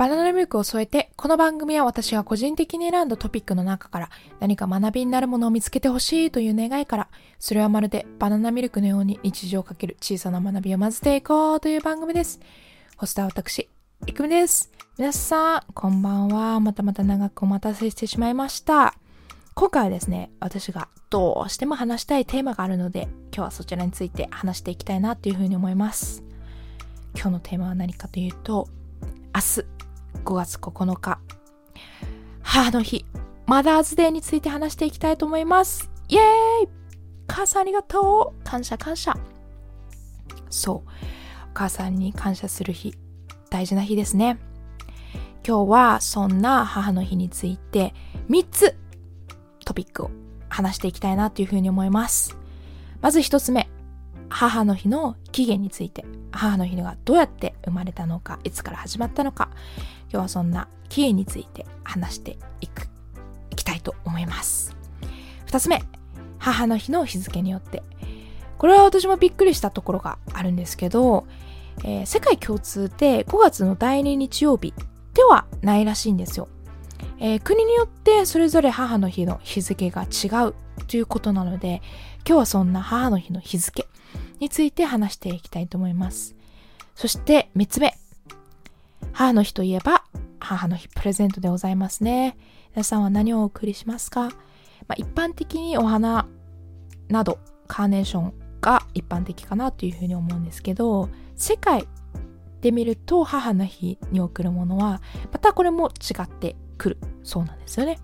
バナナミルクを添えて、この番組は私が個人的に選んだトピックの中から何か学びになるものを見つけてほしいという願いから、それはまるでバナナミルクのように日常をかける小さな学びを混ぜていこうという番組です。ホスター私、いくみです。皆さん、こんばんは。またまた長くお待たせしてしまいました。今回はですね、私がどうしても話したいテーマがあるので、今日はそちらについて話していきたいなというふうに思います。今日のテーマは何かというと、明日、5月9日、母の日、マダーズデーについて話していきたいと思います。イエーイ母さんありがとう感謝感謝。そう。お母さんに感謝する日、大事な日ですね。今日はそんな母の日について3つトピックを話していきたいなというふうに思います。まず1つ目。母の日の起源について、母の日がどうやって生まれたのか、いつから始まったのか、今日はそんな起源について話していく、いきたいと思います。二つ目、母の日の日付によって。これは私もびっくりしたところがあるんですけど、えー、世界共通で5月の第2日曜日ではないらしいんですよ。えー、国によってそれぞれ母の日の日付が違うということなので、今日はそんな母の日の日付について話していきたいと思います。そして3つ目、母の日といえば、母の日プレゼントでございますね。皆さんは何をお送りしますか、まあ、一般的にお花など、カーネーションが一般的かなというふうに思うんですけど、世界で見ると母の日に贈るものは、またこれも違ってくるそうなんですよね。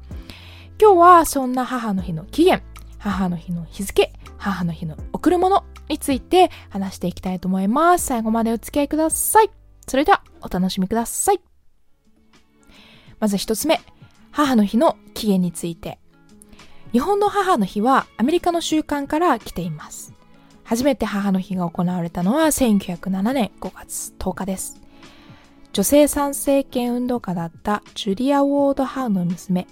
今日はそんな母の日の起源、母の日の日付、母の日の贈るものについて話していきたいと思います。最後までお付き合いください。それではお楽しみください。まず一つ目、母の日の起源について。日本の母の日はアメリカの習慣から来ています。初めて母の日が行われたのは1907年5月10日です。女性参政権運動家だったジュリア・ウォード・ハウの娘、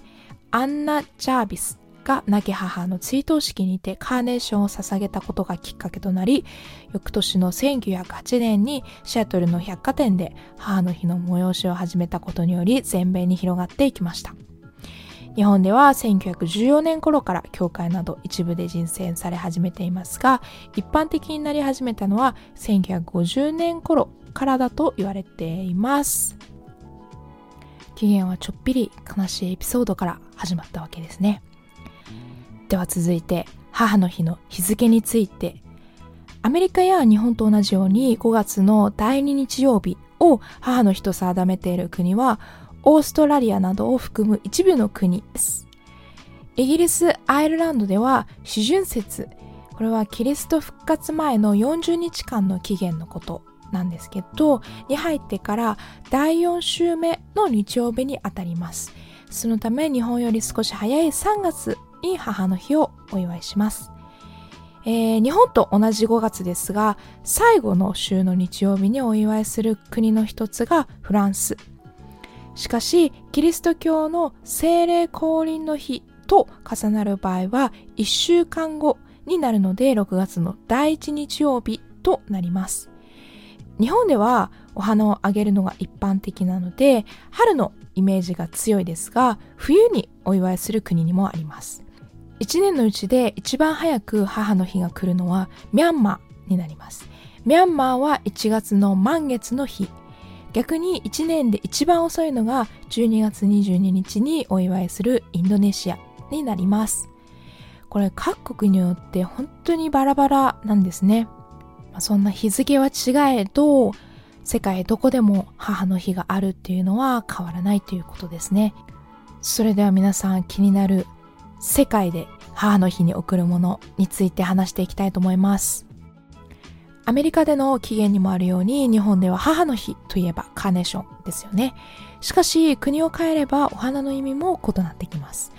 アンナ・ジャービスが亡き母の追悼式にてカーネーションを捧げたことがきっかけとなり、翌年の1908年にシアトルの百貨店で母の日の催しを始めたことにより全米に広がっていきました。日本では1914年頃から教会など一部で人選され始めていますが、一般的になり始めたのは1950年頃からだと言われています。起源はちょっぴり悲しいエピソードから始まったわけですね。では続いて母の日の日付についてアメリカや日本と同じように5月の第2日曜日を母の日と定めている国はオーストラリアなどを含む一部の国です。イギリス、アイルランドでは四旬節、これはキリスト復活前の40日間の期限のことなんですけど、に入ってから第4週目の日曜日にあたります。そのため日本より少し早い3月に母の日をお祝いします。えー、日本と同じ5月ですが、最後の週の日曜日にお祝いする国の一つがフランス。しかし、キリスト教の精霊降臨の日と重なる場合は、1週間後になるので、6月の第1日曜日となります。日本ではお花をあげるのが一般的なので、春のイメージが強いですが、冬にお祝いする国にもあります。1年のうちで一番早く母の日が来るのはミャンマーになります。ミャンマーは1月の満月の日。逆に1年で一番遅いのが12月22日にお祝いするインドネシアになります。これ各国によって本当にバラバラなんですね。そんな日付は違えど、世界どこでも母の日があるっていうのは変わらないということですね。それでは皆さん気になる世界で母の日に贈るものについて話していきたいと思います。アメリカでの起源にもあるように日本では母の日といえばカーネーションですよね。しかし国を変えればお花の意味も異なってきます。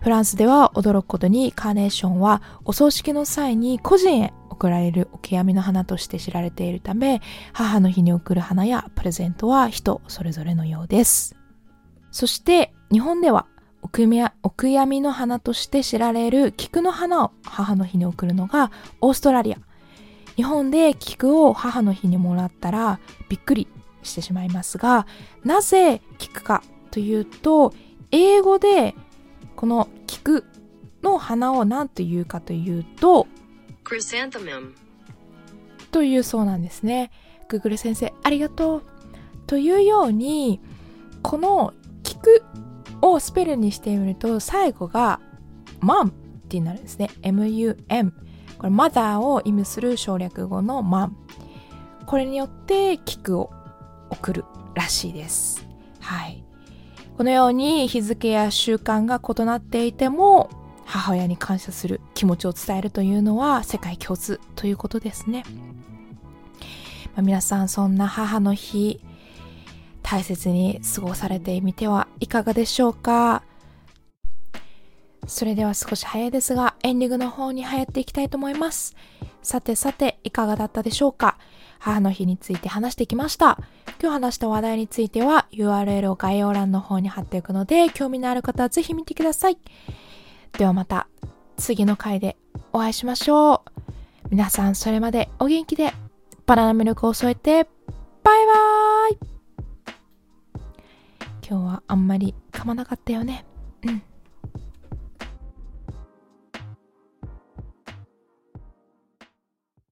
フランスでは驚くことにカーネーションはお葬式の際に個人へ贈られるお悔やみの花として知られているため母の日に贈る花やプレゼントは人それぞれのようです。そして日本ではお悔やみの花として知られる菊の花を母の日に贈るのがオーストラリア。日本で菊を母の日にもらったらびっくりしてしまいますが、なぜ菊かというと、英語でこの菊の花を何というかというと、chrysanthemum, というそうなんですね。Google 先生、ありがとう。というように、この菊をスペルにしてみると、最後が mom ってなるんですね。m-u-m。これ mother を意味する省略語の mom。これによって菊を送るらしいです。はい。このように日付や習慣が異なっていても、母親に感謝する気持ちを伝えるというのは世界共通ということですね。まあ皆さんそんな母の日、大切に過ごされてみてはいかがでしょうかそれでは少し早いですが、エンディングの方に入っていきたいと思います。さてさて、いかがだったでしょうか母の日について話してきました。今日話した話題については URL を概要欄の方に貼っておくので、興味のある方はぜひ見てください。ではまた次の回でお会いしましょう。皆さんそれまでお元気でバナナミルクを添えてバイバーイ今日はあんまり噛まなかったよね。